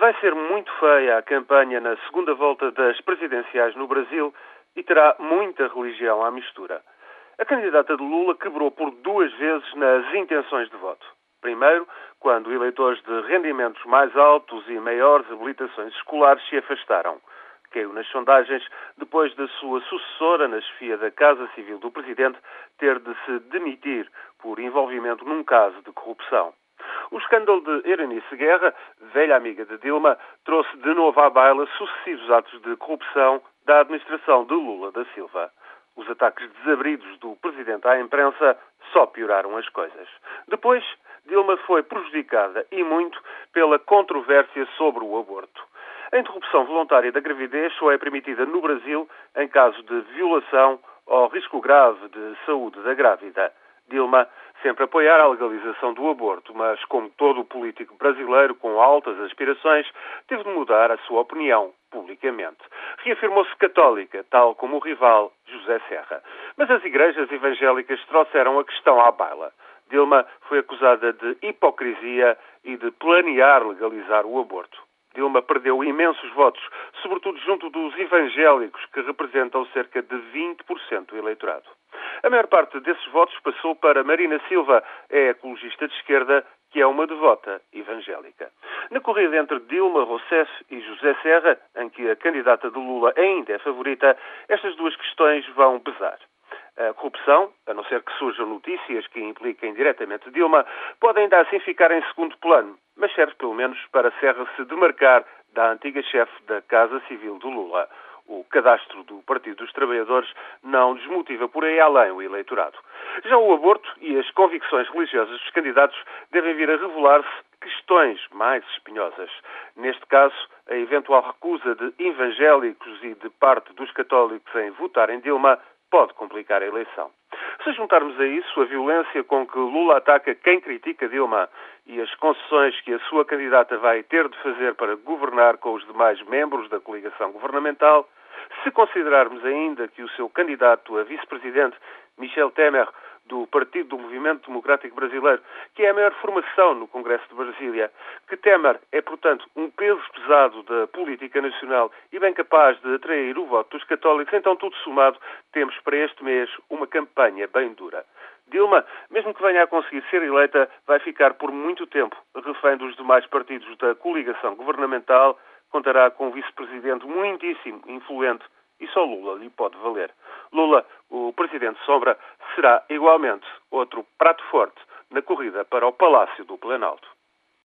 Vai ser muito feia a campanha na segunda volta das presidenciais no Brasil e terá muita religião à mistura. A candidata de Lula quebrou por duas vezes nas intenções de voto. Primeiro, quando eleitores de rendimentos mais altos e maiores habilitações escolares se afastaram. Caiu nas sondagens depois da sua sucessora na chefia da Casa Civil do Presidente ter de se demitir por envolvimento num caso de corrupção. O escândalo de Erenice Guerra, velha amiga de Dilma, trouxe de novo à baila sucessivos atos de corrupção da administração de Lula da Silva. Os ataques desabridos do presidente à imprensa só pioraram as coisas. Depois, Dilma foi prejudicada e muito pela controvérsia sobre o aborto. A interrupção voluntária da gravidez só é permitida no Brasil em caso de violação ou risco grave de saúde da grávida. Dilma sempre apoiar a legalização do aborto, mas, como todo político brasileiro com altas aspirações, teve de mudar a sua opinião publicamente. Reafirmou-se católica, tal como o rival José Serra. Mas as igrejas evangélicas trouxeram a questão à baila. Dilma foi acusada de hipocrisia e de planear legalizar o aborto. Dilma perdeu imensos votos, sobretudo junto dos evangélicos, que representam cerca de 20% do eleitorado. A maior parte desses votos passou para Marina Silva, é ecologista de esquerda, que é uma devota evangélica. Na corrida entre Dilma Rousseff e José Serra, em que a candidata de Lula ainda é favorita, estas duas questões vão pesar. A corrupção, a não ser que surjam notícias que impliquem diretamente Dilma, pode ainda assim ficar em segundo plano, mas serve pelo menos para Serra se demarcar da antiga chefe da Casa Civil do Lula. O cadastro do Partido dos Trabalhadores não desmotiva por aí além o eleitorado. Já o aborto e as convicções religiosas dos candidatos devem vir a revelar-se questões mais espinhosas. Neste caso, a eventual recusa de evangélicos e de parte dos católicos em votar em Dilma pode complicar a eleição. Se juntarmos a isso a violência com que Lula ataca quem critica Dilma e as concessões que a sua candidata vai ter de fazer para governar com os demais membros da coligação governamental, se considerarmos ainda que o seu candidato a vice-presidente, Michel Temer, do Partido do Movimento Democrático Brasileiro, que é a maior formação no Congresso de Brasília, que Temer é, portanto, um peso pesado da política nacional e bem capaz de atrair o voto dos católicos, então, tudo somado, temos para este mês uma campanha bem dura. Dilma, mesmo que venha a conseguir ser eleita, vai ficar por muito tempo refém dos demais partidos da coligação governamental, contará com um vice-presidente muitíssimo influente e só Lula lhe pode valer. Lula, o presidente Sombra, será igualmente outro prato forte na corrida para o Palácio do Planalto.